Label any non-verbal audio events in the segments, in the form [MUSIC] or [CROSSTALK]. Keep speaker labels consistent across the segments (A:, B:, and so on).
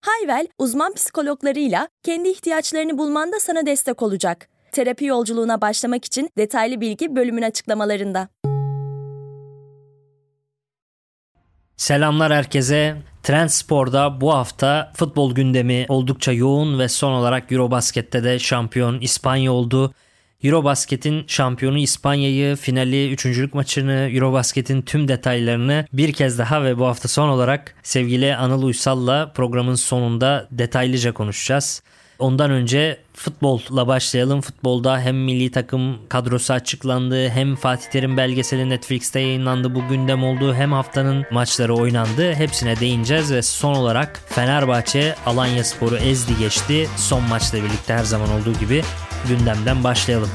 A: Hayvel, uzman psikologlarıyla kendi ihtiyaçlarını bulmanda sana destek olacak. Terapi yolculuğuna başlamak için detaylı bilgi bölümün açıklamalarında.
B: Selamlar herkese. Trendspor'da bu hafta futbol gündemi oldukça yoğun ve son olarak Eurobasket'te de şampiyon İspanya oldu. Eurobasket'in şampiyonu İspanya'yı, finali, üçüncülük maçını, Eurobasket'in tüm detaylarını bir kez daha ve bu hafta son olarak sevgili Anıl Uysal'la programın sonunda detaylıca konuşacağız. Ondan önce futbolla başlayalım. Futbolda hem milli takım kadrosu açıklandı hem Fatih Terim belgeseli Netflix'te yayınlandı. Bu gündem oldu. Hem haftanın maçları oynandı. Hepsine değineceğiz ve son olarak Fenerbahçe Alanya Sporu ezdi geçti. Son maçla birlikte her zaman olduğu gibi gündemden başlayalım.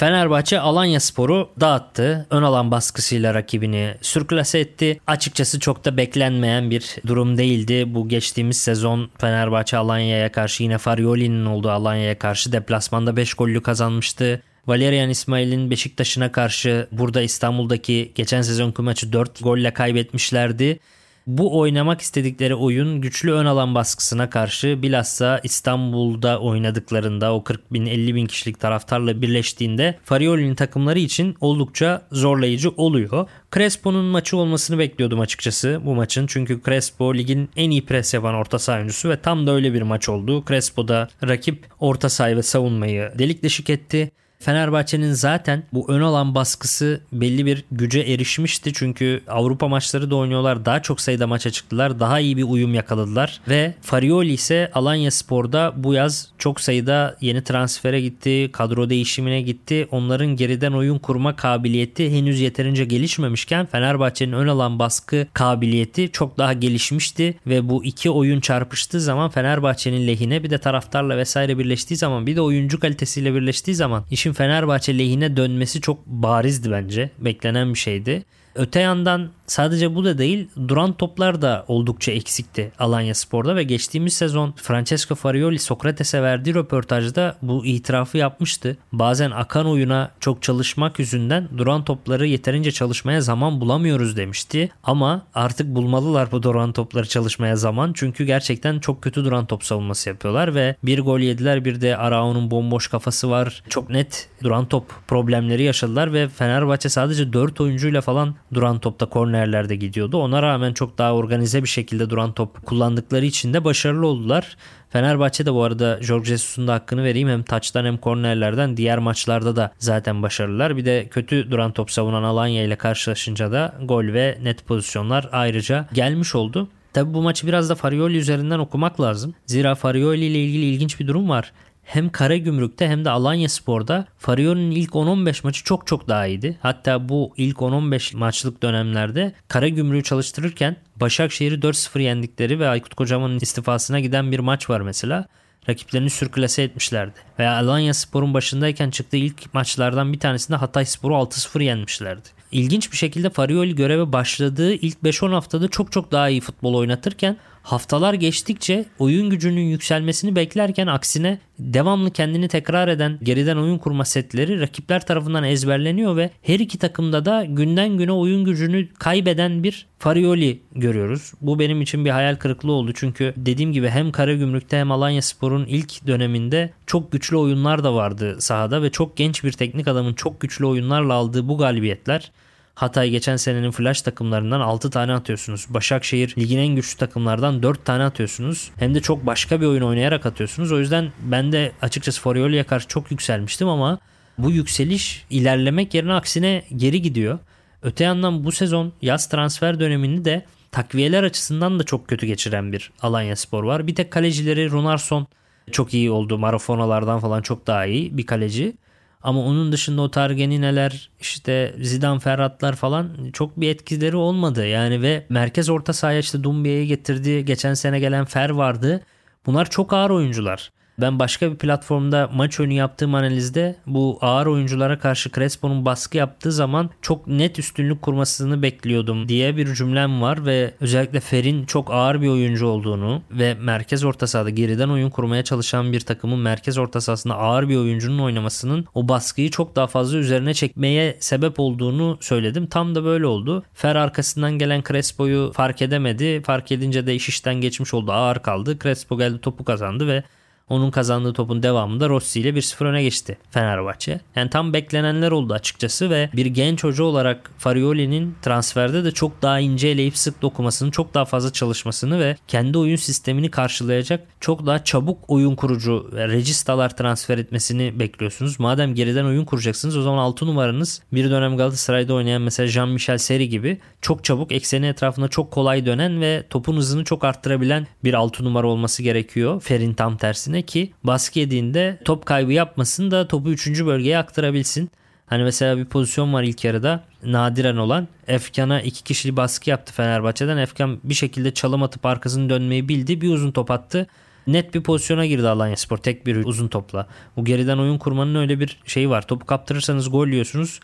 B: Fenerbahçe Alanya Sporu dağıttı. Ön alan baskısıyla rakibini sürklase etti. Açıkçası çok da beklenmeyen bir durum değildi. Bu geçtiğimiz sezon Fenerbahçe Alanya'ya karşı yine Farioli'nin olduğu Alanya'ya karşı deplasmanda 5 gollü kazanmıştı. Valerian İsmail'in Beşiktaş'ına karşı burada İstanbul'daki geçen sezonki maçı 4 golle kaybetmişlerdi. Bu oynamak istedikleri oyun güçlü ön alan baskısına karşı bilhassa İstanbul'da oynadıklarında o 40 bin 50 bin kişilik taraftarla birleştiğinde Farioli'nin takımları için oldukça zorlayıcı oluyor. Crespo'nun maçı olmasını bekliyordum açıkçası bu maçın. Çünkü Crespo ligin en iyi pres yapan orta saha oyuncusu ve tam da öyle bir maç oldu. Crespo'da rakip orta saha ve savunmayı delik deşik etti. Fenerbahçe'nin zaten bu ön alan baskısı belli bir güce erişmişti. Çünkü Avrupa maçları da oynuyorlar. Daha çok sayıda maça çıktılar. Daha iyi bir uyum yakaladılar. Ve Farioli ise Alanya Spor'da bu yaz çok sayıda yeni transfere gitti. Kadro değişimine gitti. Onların geriden oyun kurma kabiliyeti henüz yeterince gelişmemişken Fenerbahçe'nin ön alan baskı kabiliyeti çok daha gelişmişti. Ve bu iki oyun çarpıştığı zaman Fenerbahçe'nin lehine bir de taraftarla vesaire birleştiği zaman bir de oyuncu kalitesiyle birleştiği zaman işin maçın Fenerbahçe lehine dönmesi çok barizdi bence. Beklenen bir şeydi. Öte yandan sadece bu da değil duran toplar da oldukça eksikti Alanya Spor'da ve geçtiğimiz sezon Francesco Farioli Sokrates'e verdiği röportajda bu itirafı yapmıştı. Bazen akan oyuna çok çalışmak yüzünden duran topları yeterince çalışmaya zaman bulamıyoruz demişti. Ama artık bulmalılar bu duran topları çalışmaya zaman çünkü gerçekten çok kötü duran top savunması yapıyorlar ve bir gol yediler bir de Arao'nun bomboş kafası var. Çok net duran top problemleri yaşadılar ve Fenerbahçe sadece 4 oyuncuyla falan duran topta kornerlerde gidiyordu. Ona rağmen çok daha organize bir şekilde duran top kullandıkları için de başarılı oldular. Fenerbahçe de bu arada Jorge Jesus'un da hakkını vereyim. Hem taçtan hem kornerlerden diğer maçlarda da zaten başarılılar. Bir de kötü duran top savunan Alanya ile karşılaşınca da gol ve net pozisyonlar ayrıca gelmiş oldu. Tabi bu maçı biraz da Farioli üzerinden okumak lazım. Zira Farioli ile ilgili ilginç bir durum var hem Karagümrük'te hem de Alanya Spor'da Farioli'nin ilk 10-15 maçı çok çok daha iyiydi. Hatta bu ilk 10-15 maçlık dönemlerde Karagümrük'ü çalıştırırken Başakşehir'i 4-0 yendikleri ve Aykut Kocaman'ın istifasına giden bir maç var mesela rakiplerini sürklase etmişlerdi. Veya Alanya Spor'un başındayken çıktığı ilk maçlardan bir tanesinde Hatay Spor'u 6-0 yenmişlerdi. İlginç bir şekilde Farioli göreve başladığı ilk 5-10 haftada çok çok daha iyi futbol oynatırken Haftalar geçtikçe oyun gücünün yükselmesini beklerken aksine devamlı kendini tekrar eden geriden oyun kurma setleri rakipler tarafından ezberleniyor ve her iki takımda da günden güne oyun gücünü kaybeden bir Farioli görüyoruz. Bu benim için bir hayal kırıklığı oldu çünkü dediğim gibi hem Karagümrük'te hem Alanya Spor'un ilk döneminde çok güçlü oyunlar da vardı sahada ve çok genç bir teknik adamın çok güçlü oyunlarla aldığı bu galibiyetler Hatay geçen senenin flash takımlarından 6 tane atıyorsunuz. Başakşehir ligin en güçlü takımlardan 4 tane atıyorsunuz. Hem de çok başka bir oyun oynayarak atıyorsunuz. O yüzden ben de açıkçası Forioli'ye karşı çok yükselmiştim ama bu yükseliş ilerlemek yerine aksine geri gidiyor. Öte yandan bu sezon yaz transfer dönemini de takviyeler açısından da çok kötü geçiren bir Alanya Spor var. Bir tek kalecileri Runarsson çok iyi oldu. Marafonalardan falan çok daha iyi bir kaleci. Ama onun dışında o Targenineler işte Zidane Ferhatlar falan çok bir etkileri olmadı. Yani ve merkez orta sahaya işte Dumbia'yı getirdi. Geçen sene gelen Fer vardı. Bunlar çok ağır oyuncular. Ben başka bir platformda maç önü yaptığım analizde bu ağır oyunculara karşı Crespo'nun baskı yaptığı zaman çok net üstünlük kurmasını bekliyordum diye bir cümlem var ve özellikle Fer'in çok ağır bir oyuncu olduğunu ve merkez orta sahada geriden oyun kurmaya çalışan bir takımın merkez orta sahasında ağır bir oyuncunun oynamasının o baskıyı çok daha fazla üzerine çekmeye sebep olduğunu söyledim. Tam da böyle oldu. Fer arkasından gelen Crespo'yu fark edemedi. Fark edince de iş işten geçmiş oldu. Ağır kaldı. Crespo geldi topu kazandı ve onun kazandığı topun devamında Rossi ile 1-0 öne geçti Fenerbahçe. Yani tam beklenenler oldu açıkçası ve bir genç hoca olarak Farioli'nin transferde de çok daha ince eleyip sık dokumasını, çok daha fazla çalışmasını ve kendi oyun sistemini karşılayacak çok daha çabuk oyun kurucu ve registalar transfer etmesini bekliyorsunuz. Madem geriden oyun kuracaksınız o zaman 6 numaranız bir dönem Galatasaray'da oynayan mesela Jean-Michel Seri gibi çok çabuk ekseni etrafında çok kolay dönen ve topun hızını çok arttırabilen bir 6 numara olması gerekiyor. Fer'in tam tersine ki baskı yediğinde top kaybı yapmasın da topu 3. bölgeye aktarabilsin. Hani mesela bir pozisyon var ilk yarıda nadiren olan. Efkan'a iki kişili baskı yaptı Fenerbahçe'den. Efkan bir şekilde çalım atıp arkasını dönmeyi bildi. Bir uzun top attı. Net bir pozisyona girdi Alanya Spor tek bir uzun topla. Bu geriden oyun kurmanın öyle bir şeyi var. Topu kaptırırsanız gol yiyorsunuz.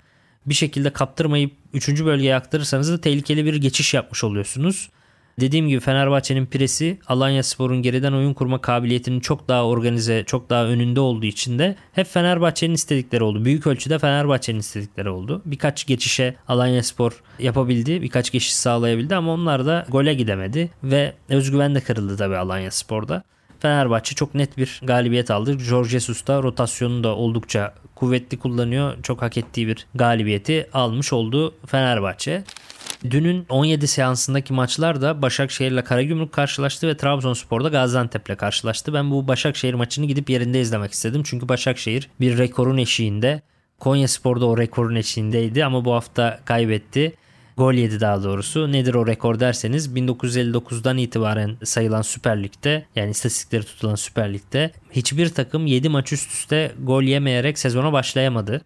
B: Bir şekilde kaptırmayıp 3. bölgeye aktarırsanız da tehlikeli bir geçiş yapmış oluyorsunuz. Dediğim gibi Fenerbahçe'nin piresi Alanya Spor'un geriden oyun kurma kabiliyetinin çok daha organize, çok daha önünde olduğu için de hep Fenerbahçe'nin istedikleri oldu. Büyük ölçüde Fenerbahçe'nin istedikleri oldu. Birkaç geçişe Alanya Spor yapabildi. Birkaç geçiş sağlayabildi ama onlar da gole gidemedi ve özgüven de kırıldı tabii Alanya Spor'da. Fenerbahçe çok net bir galibiyet aldı. Jorge Jesus da rotasyonu da oldukça kuvvetli kullanıyor. Çok hak ettiği bir galibiyeti almış oldu Fenerbahçe. Dünün 17 seansındaki maçlar da Başakşehir ile Karagümrük karşılaştı ve Trabzonspor'da Gaziantep ile karşılaştı. Ben bu Başakşehir maçını gidip yerinde izlemek istedim. Çünkü Başakşehir bir rekorun eşiğinde. Konya Spor'da o rekorun eşiğindeydi ama bu hafta kaybetti. Gol yedi daha doğrusu. Nedir o rekor derseniz 1959'dan itibaren sayılan Süper Lig'de yani istatistikleri tutulan Süper Lig'de hiçbir takım 7 maç üst üste gol yemeyerek sezona başlayamadı.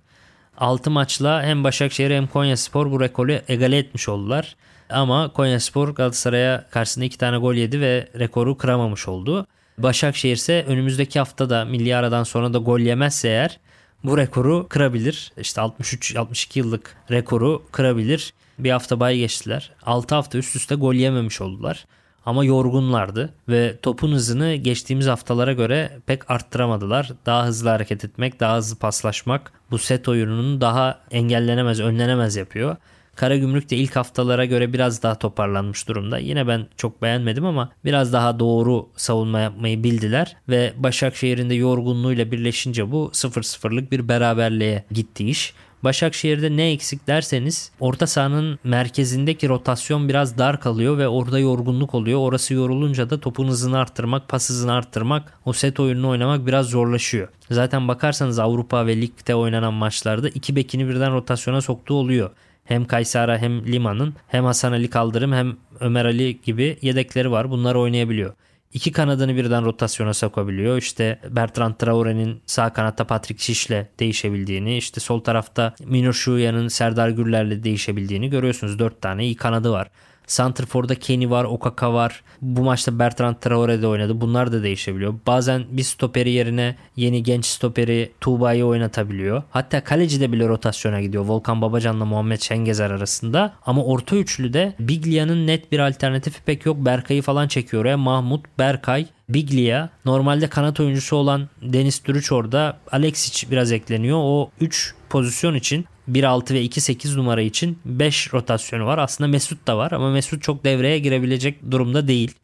B: 6 maçla hem Başakşehir hem Konyaspor bu rekoru egale etmiş oldular. Ama Konyaspor Galatasaray'a karşısında 2 tane gol yedi ve rekoru kıramamış oldu. Başakşehir ise önümüzdeki hafta da milli aradan sonra da gol yemezse eğer bu rekoru kırabilir. İşte 63-62 yıllık rekoru kırabilir. Bir hafta bay geçtiler. 6 hafta üst üste gol yememiş oldular. Ama yorgunlardı ve topun hızını geçtiğimiz haftalara göre pek arttıramadılar. Daha hızlı hareket etmek, daha hızlı paslaşmak bu set oyununu daha engellenemez, önlenemez yapıyor. Karagümrük de ilk haftalara göre biraz daha toparlanmış durumda. Yine ben çok beğenmedim ama biraz daha doğru savunma yapmayı bildiler ve Başakşehir'in de yorgunluğuyla birleşince bu 0-0'lık bir beraberliğe gitti iş. Başakşehir'de ne eksik derseniz orta sahanın merkezindeki rotasyon biraz dar kalıyor ve orada yorgunluk oluyor. Orası yorulunca da topun hızını arttırmak, pas hızını arttırmak, o set oyununu oynamak biraz zorlaşıyor. Zaten bakarsanız Avrupa ve Lig'de oynanan maçlarda iki bekini birden rotasyona soktuğu oluyor. Hem Kaysara hem Liman'ın hem Hasan Ali Kaldırım hem Ömer Ali gibi yedekleri var. Bunlar oynayabiliyor iki kanadını birden rotasyona sokabiliyor. İşte Bertrand Traore'nin sağ kanatta Patrick Şiş'le değişebildiğini, işte sol tarafta Minor Şuya'nın Serdar Gürler'le değişebildiğini görüyorsunuz. Dört tane iyi kanadı var. Santrfor'da Kenny var, Okaka var. Bu maçta Bertrand Traore de oynadı. Bunlar da değişebiliyor. Bazen bir stoperi yerine yeni genç stoperi Tuğba'yı oynatabiliyor. Hatta kaleci de bile rotasyona gidiyor. Volkan Babacan'la Muhammed Şengezer arasında. Ama orta üçlüde Biglia'nın net bir alternatifi pek yok. Berkay'ı falan çekiyor oraya. Mahmut, Berkay, Biglia. Normalde kanat oyuncusu olan Deniz Türüç orada. Alexic biraz ekleniyor. O 3 pozisyon için 1-6 ve 2-8 numara için 5 rotasyonu var. Aslında Mesut da var ama Mesut çok devreye girebilecek durumda değil.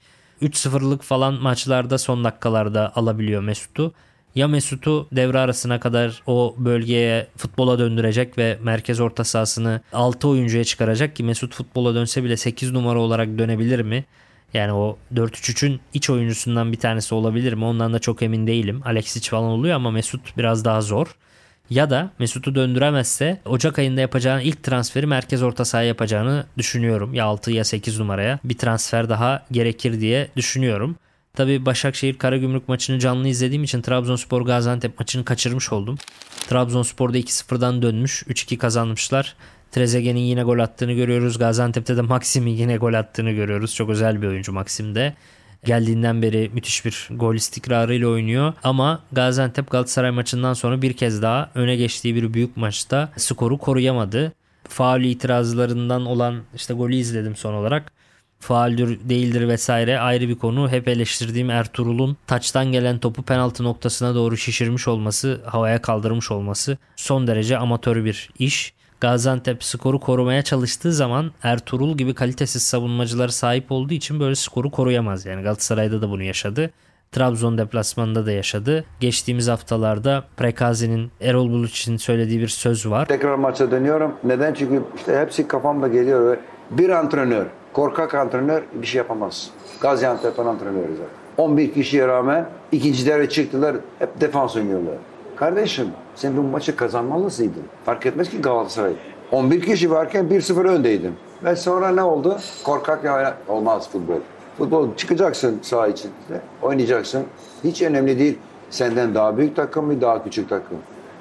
B: 3-0'lık falan maçlarda son dakikalarda alabiliyor Mesut'u. Ya Mesut'u devre arasına kadar o bölgeye futbola döndürecek ve merkez orta sahasını 6 oyuncuya çıkaracak ki Mesut futbola dönse bile 8 numara olarak dönebilir mi? Yani o 4-3-3'ün iç oyuncusundan bir tanesi olabilir mi? Ondan da çok emin değilim. Alexic falan oluyor ama Mesut biraz daha zor. Ya da Mesut'u döndüremezse Ocak ayında yapacağın ilk transferi merkez orta sahaya yapacağını düşünüyorum. Ya 6 ya 8 numaraya bir transfer daha gerekir diye düşünüyorum. Tabi Başakşehir Karagümrük maçını canlı izlediğim için Trabzonspor Gaziantep maçını kaçırmış oldum. Trabzonspor'da 2-0'dan dönmüş. 3-2 kazanmışlar. Trezeguet'in yine gol attığını görüyoruz. Gaziantep'te de Maxim'in yine gol attığını görüyoruz. Çok özel bir oyuncu Maxim de. Geldiğinden beri müthiş bir gol istikrarıyla oynuyor. Ama Gaziantep Galatasaray maçından sonra bir kez daha öne geçtiği bir büyük maçta skoru koruyamadı. Faul itirazlarından olan işte golü izledim son olarak fauldür değildir vesaire ayrı bir konu. Hep eleştirdiğim Ertuğrul'un taçtan gelen topu penaltı noktasına doğru şişirmiş olması, havaya kaldırmış olması son derece amatör bir iş. Gaziantep skoru korumaya çalıştığı zaman Ertuğrul gibi kalitesiz savunmacılara sahip olduğu için böyle skoru koruyamaz. Yani Galatasaray'da da bunu yaşadı. Trabzon deplasmanında da yaşadı. Geçtiğimiz haftalarda Prekazi'nin Erol Bulut için söylediği bir söz var.
C: Tekrar maça dönüyorum. Neden? Çünkü işte hepsi kafamda geliyor. Bir antrenör, korkak antrenör bir şey yapamaz. Gaziantep'ten antrenörü zaten. 11 kişiye rağmen ikinci devre çıktılar. Hep defans oynuyorlar. Kardeşim sen bu maçı kazanmalısıydın. Fark etmez ki Galatasaray. 11 kişi varken 1-0 öndeydin. Ve sonra ne oldu? Korkak ya olmaz futbol. Futbol çıkacaksın saha içinde, oynayacaksın. Hiç önemli değil. Senden daha büyük takım mı, daha küçük takım.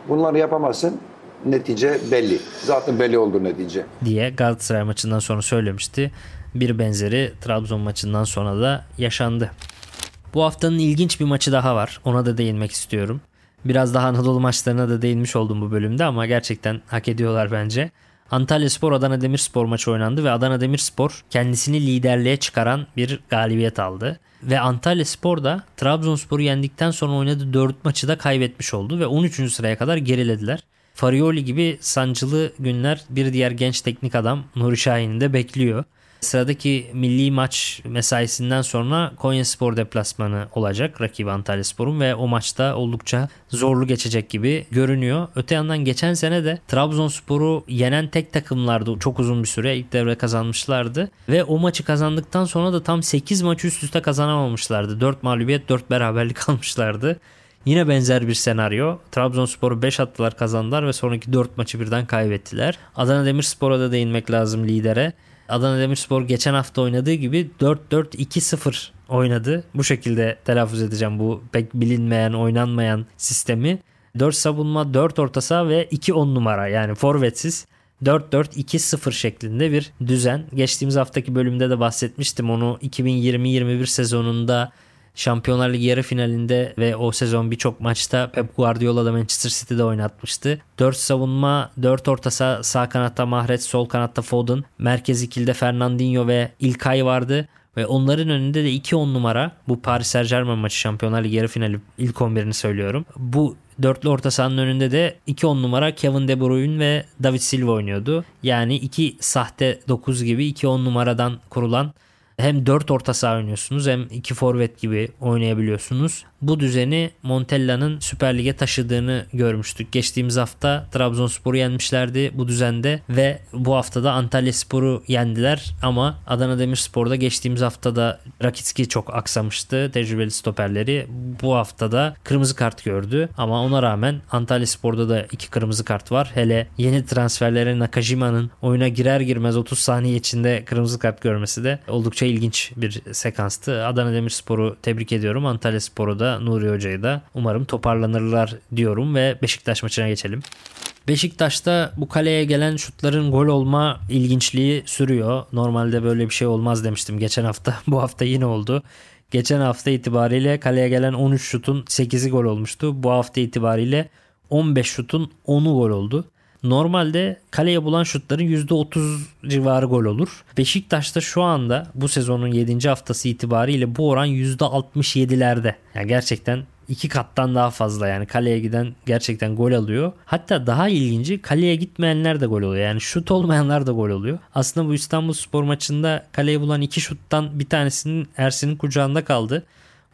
C: Bunları yapamazsın. Netice belli. Zaten belli oldu netice.
B: Diye Galatasaray maçından sonra söylemişti. Bir benzeri Trabzon maçından sonra da yaşandı. Bu haftanın ilginç bir maçı daha var. Ona da değinmek istiyorum. Biraz daha Anadolu maçlarına da değinmiş oldum bu bölümde ama gerçekten hak ediyorlar bence. Antalya Spor Adana Demirspor maçı oynandı ve Adana Demirspor kendisini liderliğe çıkaran bir galibiyet aldı. Ve Antalya Spor da Trabzonspor'u yendikten sonra oynadığı 4 maçı da kaybetmiş oldu ve 13. sıraya kadar gerilediler. Farioli gibi sancılı günler bir diğer genç teknik adam Nuri Şahin'i de bekliyor. Sıradaki milli maç mesaisinden sonra Konya Spor deplasmanı olacak rakibi Antalya Spor'un ve o maçta oldukça zorlu geçecek gibi görünüyor. Öte yandan geçen sene de Trabzonspor'u yenen tek takımlardı çok uzun bir süre ilk devre kazanmışlardı ve o maçı kazandıktan sonra da tam 8 maç üst üste kazanamamışlardı. 4 mağlubiyet 4 beraberlik [LAUGHS] almışlardı. Yine benzer bir senaryo. Trabzonspor'u 5 attılar kazandılar ve sonraki 4 maçı birden kaybettiler. Adana Demirspor'a da değinmek lazım lidere. Adana Demirspor geçen hafta oynadığı gibi 4-4-2-0 oynadı. Bu şekilde telaffuz edeceğim bu pek bilinmeyen, oynanmayan sistemi. 4 savunma, 4 orta saha ve 2 10 numara yani forvetsiz 4-4-2-0 şeklinde bir düzen. Geçtiğimiz haftaki bölümde de bahsetmiştim. Onu 2020-21 sezonunda Şampiyonlar Ligi yarı finalinde ve o sezon birçok maçta Pep Guardiola da Manchester City'de oynatmıştı. 4 savunma, 4 orta saha, sağ kanatta Mahrez, sol kanatta Foden, merkez ikilde Fernandinho ve İlkay vardı. Ve onların önünde de 2-10 numara bu Paris Saint Germain maçı Şampiyonlar Ligi yarı finali ilk 11'ini söylüyorum. Bu dörtlü orta sahanın önünde de 2-10 numara Kevin De Bruyne ve David Silva oynuyordu. Yani iki sahte 9 gibi 2-10 numaradan kurulan hem 4 orta saha oynuyorsunuz hem 2 forvet gibi oynayabiliyorsunuz. Bu düzeni Montella'nın Süper Lig'e taşıdığını görmüştük. Geçtiğimiz hafta Trabzonspor'u yenmişlerdi bu düzende ve bu hafta da Antalya Spor'u yendiler ama Adana Demirspor'da geçtiğimiz haftada Rakitski çok aksamıştı tecrübeli stoperleri. Bu haftada kırmızı kart gördü ama ona rağmen Antalya Spor'da da iki kırmızı kart var. Hele yeni transferlere Nakajima'nın oyuna girer girmez 30 saniye içinde kırmızı kart görmesi de oldukça ilginç bir sekanstı. Adana Demirspor'u tebrik ediyorum. Antalya Spor'u da Nuri Hoca'yı da umarım toparlanırlar diyorum ve Beşiktaş maçına geçelim. Beşiktaş'ta bu kaleye gelen şutların gol olma ilginçliği sürüyor. Normalde böyle bir şey olmaz demiştim geçen hafta. [LAUGHS] Bu hafta yine oldu. Geçen hafta itibariyle kaleye gelen 13 şutun 8'i gol olmuştu. Bu hafta itibariyle 15 şutun 10'u gol oldu. Normalde kaleye bulan şutların %30 civarı gol olur. Beşiktaş'ta şu anda bu sezonun 7. haftası itibariyle bu oran %67'lerde. Yani gerçekten iki kattan daha fazla yani kaleye giden gerçekten gol alıyor. Hatta daha ilginci kaleye gitmeyenler de gol oluyor. Yani şut olmayanlar da gol oluyor. Aslında bu İstanbul Spor maçında kaleye bulan iki şuttan bir tanesinin Ersin'in kucağında kaldı.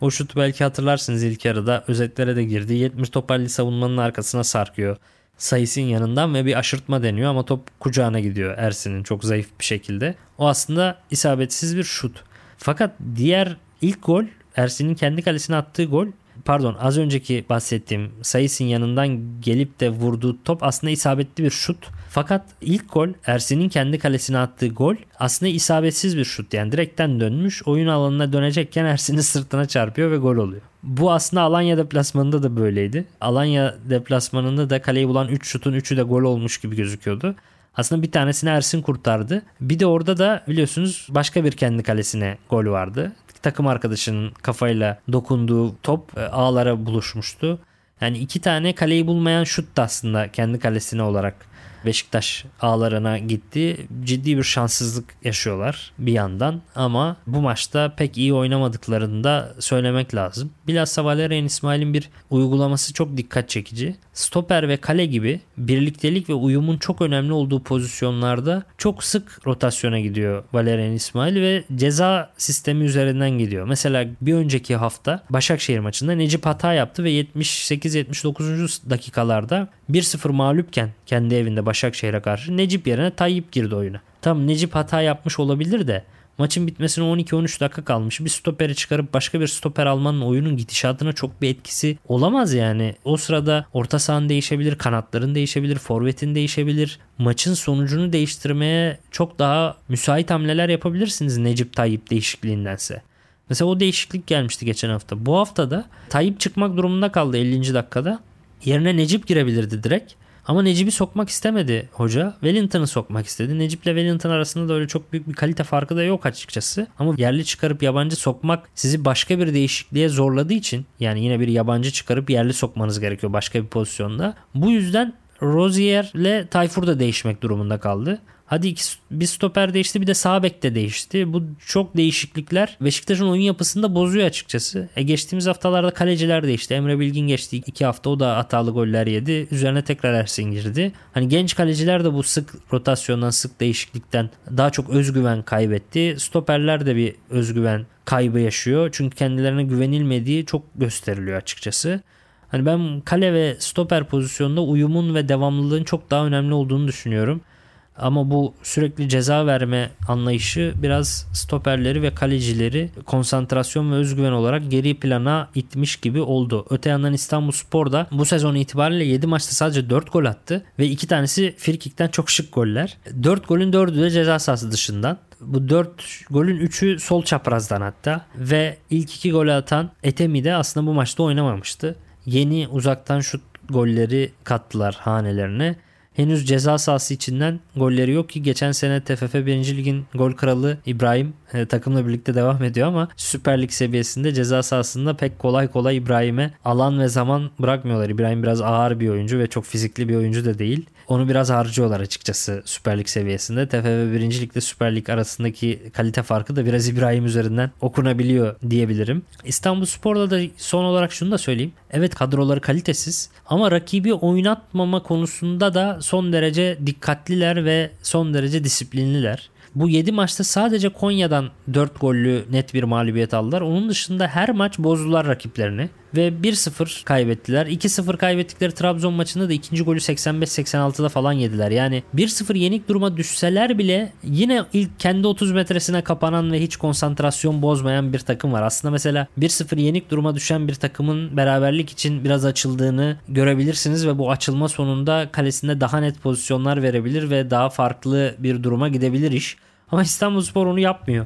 B: O şutu belki hatırlarsınız ilk yarıda özetlere de girdi. 70 toparlı savunmanın arkasına sarkıyor sayısın yanından ve bir aşırtma deniyor ama top kucağına gidiyor Ersin'in çok zayıf bir şekilde. O aslında isabetsiz bir şut. Fakat diğer ilk gol Ersin'in kendi kalesine attığı gol pardon az önceki bahsettiğim Sayıs'ın yanından gelip de vurduğu top aslında isabetli bir şut. Fakat ilk gol Ersin'in kendi kalesine attığı gol aslında isabetsiz bir şut. Yani direkten dönmüş oyun alanına dönecekken Ersin'in sırtına çarpıyor ve gol oluyor. Bu aslında Alanya deplasmanında da böyleydi. Alanya deplasmanında da kaleyi bulan 3 şutun 3'ü de gol olmuş gibi gözüküyordu. Aslında bir tanesini Ersin kurtardı. Bir de orada da biliyorsunuz başka bir kendi kalesine gol vardı. Takım arkadaşının kafayla dokunduğu top e, ağlara buluşmuştu. Yani iki tane kaleyi bulmayan şut da aslında kendi kalesine olarak Beşiktaş ağlarına gitti. Ciddi bir şanssızlık yaşıyorlar bir yandan ama bu maçta pek iyi oynamadıklarını da söylemek lazım. Bilhassa Valerian İsmail'in bir uygulaması çok dikkat çekici. Stoper ve kale gibi birliktelik ve uyumun çok önemli olduğu pozisyonlarda çok sık rotasyona gidiyor Valerian İsmail ve ceza sistemi üzerinden gidiyor. Mesela bir önceki hafta Başakşehir maçında Necip hata yaptı ve 78-79. dakikalarda 1-0 mağlupken kendi evinde Başakşehir'e karşı Necip yerine Tayyip girdi oyuna. Tam Necip hata yapmış olabilir de maçın bitmesine 12-13 dakika kalmış. Bir stoperi çıkarıp başka bir stoper almanın oyunun gidişatına çok bir etkisi olamaz yani. O sırada orta sahan değişebilir, kanatların değişebilir, forvetin değişebilir. Maçın sonucunu değiştirmeye çok daha müsait hamleler yapabilirsiniz Necip Tayyip değişikliğindense. Mesela o değişiklik gelmişti geçen hafta. Bu hafta da Tayyip çıkmak durumunda kaldı 50. dakikada. Yerine Necip girebilirdi direkt. Ama Necip'i sokmak istemedi hoca. Wellington'ı sokmak istedi. Necip'le Wellington arasında da öyle çok büyük bir kalite farkı da yok açıkçası. Ama yerli çıkarıp yabancı sokmak sizi başka bir değişikliğe zorladığı için yani yine bir yabancı çıkarıp yerli sokmanız gerekiyor başka bir pozisyonda. Bu yüzden Rozier'le Tayfur da değişmek durumunda kaldı. Hadi iki, bir stoper değişti bir de sağ bek de değişti. Bu çok değişiklikler Beşiktaş'ın oyun yapısını da bozuyor açıkçası. E geçtiğimiz haftalarda kaleciler değişti. Emre Bilgin geçti. iki hafta o da hatalı goller yedi. Üzerine tekrar Ersin girdi. Hani genç kaleciler de bu sık rotasyondan sık değişiklikten daha çok özgüven kaybetti. Stoperler de bir özgüven kaybı yaşıyor. Çünkü kendilerine güvenilmediği çok gösteriliyor açıkçası. Hani ben kale ve stoper pozisyonunda uyumun ve devamlılığın çok daha önemli olduğunu düşünüyorum. Ama bu sürekli ceza verme anlayışı biraz stoperleri ve kalecileri konsantrasyon ve özgüven olarak geri plana itmiş gibi oldu. Öte yandan İstanbul Spor da bu sezon itibariyle 7 maçta sadece 4 gol attı ve 2 tanesi frikikten çok şık goller. 4 golün 4'ü de ceza sahası dışından. Bu 4 golün 3'ü sol çaprazdan hatta ve ilk 2 golü atan Etemi de aslında bu maçta oynamamıştı. Yeni uzaktan şut golleri kattılar hanelerine henüz ceza sahası içinden golleri yok ki geçen sene TFF 1. Lig'in gol kralı İbrahim e, takımla birlikte devam ediyor ama Süper Lig seviyesinde ceza sahasında pek kolay kolay İbrahim'e alan ve zaman bırakmıyorlar. İbrahim biraz ağır bir oyuncu ve çok fizikli bir oyuncu da değil. Onu biraz harcıyorlar açıkçası Süper Lig seviyesinde. TFF 1. Lig'de Süper Lig arasındaki kalite farkı da biraz İbrahim üzerinden okunabiliyor diyebilirim. İstanbul Spor'da da son olarak şunu da söyleyeyim. Evet kadroları kalitesiz ama rakibi oynatmama konusunda da son derece dikkatliler ve son derece disiplinliler. Bu 7 maçta sadece Konya'dan 4 gollü net bir mağlubiyet aldılar. Onun dışında her maç bozdular rakiplerini ve 1-0 kaybettiler. 2-0 kaybettikleri Trabzon maçında da ikinci golü 85-86'da falan yediler. Yani 1-0 yenik duruma düşseler bile yine ilk kendi 30 metresine kapanan ve hiç konsantrasyon bozmayan bir takım var. Aslında mesela 1-0 yenik duruma düşen bir takımın beraberlik için biraz açıldığını görebilirsiniz ve bu açılma sonunda kalesinde daha net pozisyonlar verebilir ve daha farklı bir duruma gidebilir iş. Ama İstanbulspor onu yapmıyor.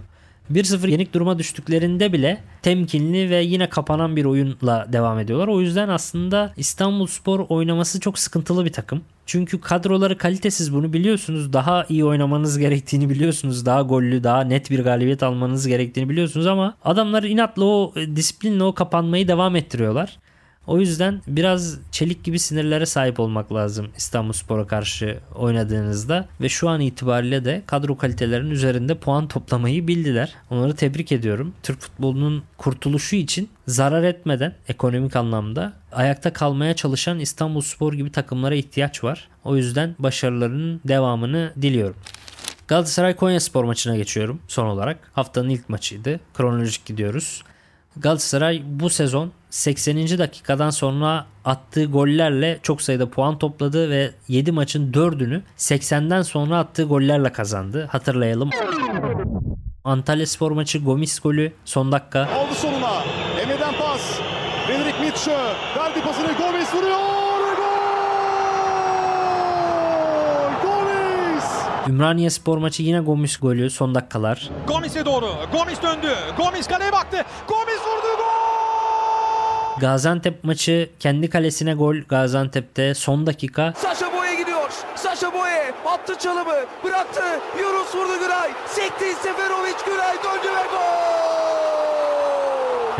B: 1-0 yenik duruma düştüklerinde bile temkinli ve yine kapanan bir oyunla devam ediyorlar. O yüzden aslında İstanbul Spor oynaması çok sıkıntılı bir takım. Çünkü kadroları kalitesiz bunu biliyorsunuz. Daha iyi oynamanız gerektiğini biliyorsunuz. Daha gollü, daha net bir galibiyet almanız gerektiğini biliyorsunuz ama adamlar inatla o disiplinle o kapanmayı devam ettiriyorlar. O yüzden biraz çelik gibi sinirlere sahip olmak lazım İstanbul Spor'a karşı oynadığınızda ve şu an itibariyle de kadro kalitelerinin üzerinde puan toplamayı bildiler. Onları tebrik ediyorum. Türk futbolunun kurtuluşu için zarar etmeden ekonomik anlamda ayakta kalmaya çalışan İstanbul Spor gibi takımlara ihtiyaç var. O yüzden başarılarının devamını diliyorum. Galatasaray Konya Spor maçına geçiyorum son olarak. Haftanın ilk maçıydı. Kronolojik gidiyoruz. Galatasaray bu sezon 80. dakikadan sonra attığı gollerle çok sayıda puan topladı ve 7 maçın 4'ünü 80'den sonra attığı gollerle kazandı. Hatırlayalım. Antalya Spor maçı Gomis golü son dakika.
D: Aldı soluna. Emre'den pas. Fredrik Mitchell. Verdi pasını Gomis vuruyor.
B: Ümraniye spor maçı yine Gomis golü son dakikalar.
D: Gomis'e doğru. Gomis döndü. Gomis kaleye baktı. Gomis vurdu gol.
B: Gaziantep maçı kendi kalesine gol Gaziantep'te son dakika.
E: Saşa Boye gidiyor. Saşa Boye attı çalımı. Bıraktı. Yunus vurdu Güray. Sekti Seferovic Güray döndü ve gol!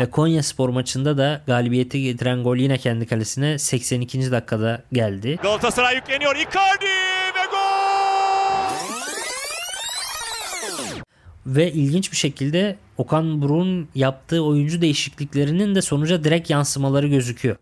B: Ve Konya spor maçında da galibiyeti getiren gol yine kendi kalesine 82. dakikada geldi.
D: Galatasaray yükleniyor. Icardi
B: Ve ilginç bir şekilde Okan Buruk'un yaptığı oyuncu değişikliklerinin de sonuca direkt yansımaları gözüküyor.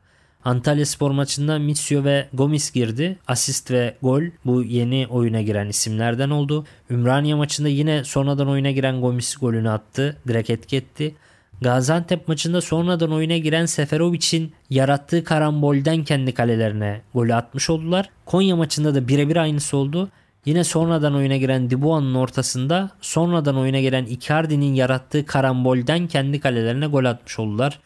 B: Antalya spor maçında Mitsio ve Gomis girdi. Asist ve gol bu yeni oyuna giren isimlerden oldu. Ümraniye maçında yine sonradan oyuna giren Gomis golünü attı. Direkt etki etti. Gaziantep maçında sonradan oyuna giren Seferovic'in yarattığı karambolden kendi kalelerine golü atmış oldular. Konya maçında da birebir aynısı oldu. Yine sonradan oyuna giren Dibuan'ın ortasında sonradan oyuna giren Icardi'nin yarattığı karambolden kendi kalelerine gol atmış oldular.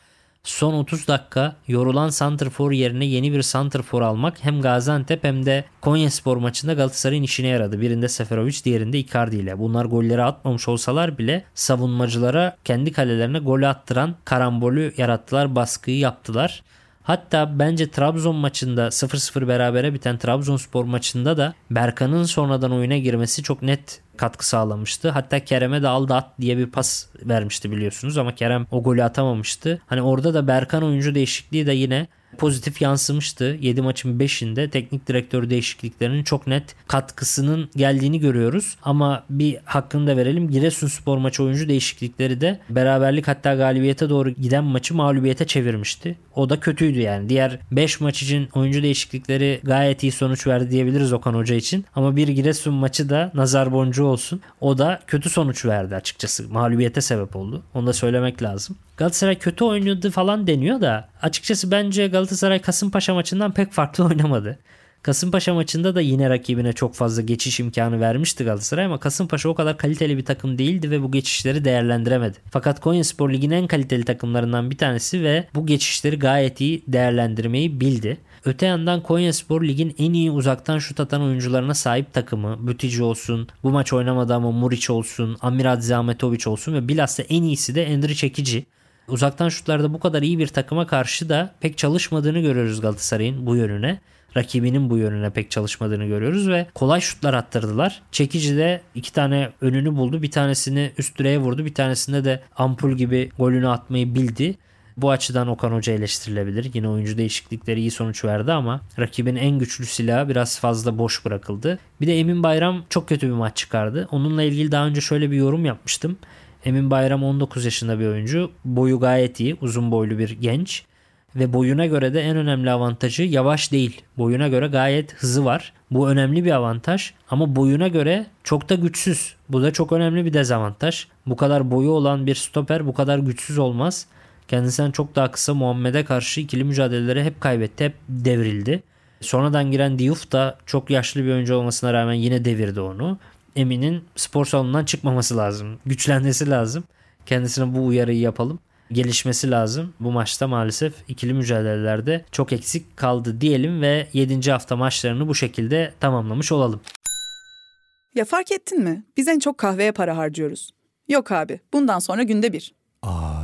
B: Son 30 dakika yorulan Santrfor yerine yeni bir Santrfor almak hem Gaziantep hem de Konyaspor maçında Galatasaray'ın işine yaradı. Birinde Seferovic diğerinde Icardi ile. Bunlar golleri atmamış olsalar bile savunmacılara kendi kalelerine gol attıran karambolü yarattılar, baskıyı yaptılar. Hatta bence Trabzon maçında 0-0 berabere biten Trabzonspor maçında da Berkan'ın sonradan oyuna girmesi çok net katkı sağlamıştı. Hatta Kerem'e de aldı at diye bir pas vermişti biliyorsunuz ama Kerem o golü atamamıştı. Hani orada da Berkan oyuncu değişikliği de yine pozitif yansımıştı. 7 maçın 5'inde teknik direktör değişikliklerinin çok net katkısının geldiğini görüyoruz. Ama bir hakkını da verelim. Giresunspor maçı oyuncu değişiklikleri de beraberlik hatta galibiyete doğru giden maçı mağlubiyete çevirmişti. O da kötüydü yani. Diğer 5 maç için oyuncu değişiklikleri gayet iyi sonuç verdi diyebiliriz Okan Hoca için. Ama bir Giresun maçı da nazar boncuğu olsun. O da kötü sonuç verdi açıkçası. Mağlubiyete sebep oldu. Onu da söylemek lazım. Galatasaray kötü oynadı falan deniyor da açıkçası bence Galatasaray Kasımpaşa maçından pek farklı [LAUGHS] oynamadı. Kasımpaşa maçında da yine rakibine çok fazla geçiş imkanı vermişti Galatasaray ama Kasımpaşa o kadar kaliteli bir takım değildi ve bu geçişleri değerlendiremedi. Fakat Konyaspor Ligi'nin en kaliteli takımlarından bir tanesi ve bu geçişleri gayet iyi değerlendirmeyi bildi. Öte yandan Konyaspor Lig'in en iyi uzaktan şut atan oyuncularına sahip takımı. Bütici olsun, bu maç oynamadı ama Muriç olsun, Amiradze Ahmetoviç olsun ve bilhassa en iyisi de Endri Çekici. Uzaktan şutlarda bu kadar iyi bir takıma karşı da pek çalışmadığını görüyoruz Galatasaray'ın bu yönüne. Rakibinin bu yönüne pek çalışmadığını görüyoruz ve kolay şutlar attırdılar. Çekici de iki tane önünü buldu. Bir tanesini üst direğe vurdu. Bir tanesinde de ampul gibi golünü atmayı bildi. Bu açıdan Okan Hoca eleştirilebilir. Yine oyuncu değişiklikleri iyi sonuç verdi ama rakibin en güçlü silahı biraz fazla boş bırakıldı. Bir de Emin Bayram çok kötü bir maç çıkardı. Onunla ilgili daha önce şöyle bir yorum yapmıştım. Emin Bayram 19 yaşında bir oyuncu. Boyu gayet iyi. Uzun boylu bir genç. Ve boyuna göre de en önemli avantajı yavaş değil. Boyuna göre gayet hızı var. Bu önemli bir avantaj ama boyuna göre çok da güçsüz. Bu da çok önemli bir dezavantaj. Bu kadar boyu olan bir stoper bu kadar güçsüz olmaz. Kendisinden çok daha kısa Muhammed'e karşı ikili mücadeleleri hep kaybetti, hep devrildi. Sonradan giren Diouf da çok yaşlı bir oyuncu olmasına rağmen yine devirdi onu. Emin'in spor salonundan çıkmaması lazım. Güçlenmesi lazım. Kendisine bu uyarıyı yapalım. Gelişmesi lazım. Bu maçta maalesef ikili mücadelelerde çok eksik kaldı diyelim ve 7. hafta maçlarını bu şekilde tamamlamış olalım.
F: Ya fark ettin mi? Biz en çok kahveye para harcıyoruz. Yok abi, bundan sonra günde bir.
G: Aa,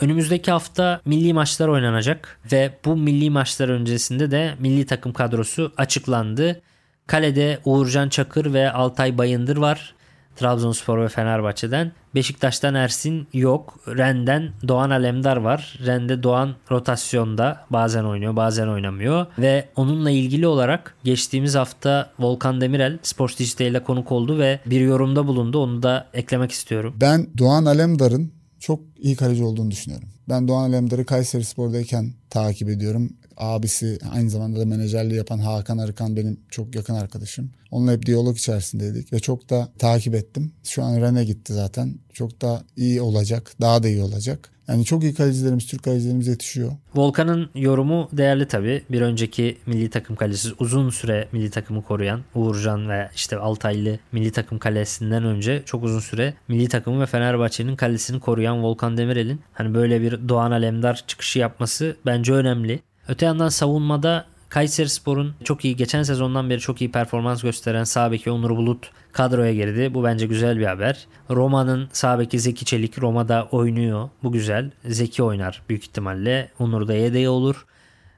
B: Önümüzdeki hafta milli maçlar oynanacak ve bu milli maçlar öncesinde de milli takım kadrosu açıklandı. Kalede Uğurcan Çakır ve Altay Bayındır var. Trabzonspor ve Fenerbahçe'den. Beşiktaş'tan Ersin yok. Ren'den Doğan Alemdar var. Ren'de Doğan rotasyonda bazen oynuyor bazen oynamıyor. Ve onunla ilgili olarak geçtiğimiz hafta Volkan Demirel Sports Digital ile konuk oldu ve bir yorumda bulundu. Onu da eklemek istiyorum.
H: Ben Doğan Alemdar'ın çok iyi kaleci olduğunu düşünüyorum. Ben Doğan Alemdar'ı Kayseri Spor'dayken takip ediyorum. Abisi aynı zamanda da menajerliği yapan Hakan Arıkan benim çok yakın arkadaşım. Onunla hep diyalog içerisindeydik ve çok da takip ettim. Şu an Rene gitti zaten. Çok da iyi olacak. Daha da iyi olacak. Yani çok iyi kalecilerimiz, Türk kalecilerimiz yetişiyor.
B: Volkan'ın yorumu değerli tabii. Bir önceki milli takım kalecisi uzun süre milli takımı koruyan Uğurcan ve işte Altaylı milli takım kalesinden önce çok uzun süre milli takımı ve Fenerbahçe'nin kalesini koruyan Volkan Demirel'in hani böyle bir Doğan Alemdar çıkışı yapması bence önemli. Öte yandan savunmada Kayseri Spor'un çok iyi geçen sezondan beri çok iyi performans gösteren sağ beki Onur Bulut kadroya girdi. Bu bence güzel bir haber. Roma'nın sağ beki Zeki Çelik Roma'da oynuyor. Bu güzel. Zeki oynar büyük ihtimalle. Onur da yedeği olur.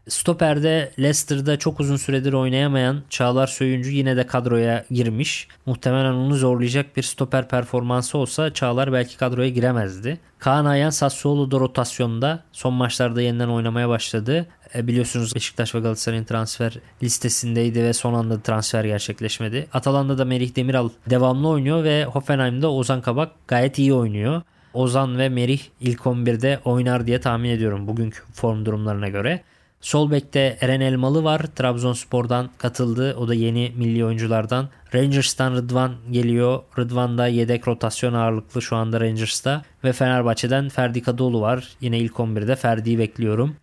B: Stoper'de Leicester'da çok uzun süredir oynayamayan Çağlar Söyüncü yine de kadroya girmiş. Muhtemelen onu zorlayacak bir stoper performansı olsa Çağlar belki kadroya giremezdi. Kaan Ayhan Sassuolo'da rotasyonda son maçlarda yeniden oynamaya başladı. E, biliyorsunuz Beşiktaş ve Galatasaray'ın transfer listesindeydi ve son anda transfer gerçekleşmedi. Atalanda'da Merih Demiral devamlı oynuyor ve Hoffenheim'de Ozan Kabak gayet iyi oynuyor. Ozan ve Merih ilk 11'de oynar diye tahmin ediyorum bugünkü form durumlarına göre. Sol bekte Eren Elmalı var. Trabzonspor'dan katıldı. O da yeni milli oyunculardan. Rangers'tan Rıdvan geliyor. Rıdvan da yedek rotasyon ağırlıklı şu anda Rangers'ta. Ve Fenerbahçe'den Ferdi Kadıoğlu var. Yine ilk 11'de Ferdi'yi bekliyorum.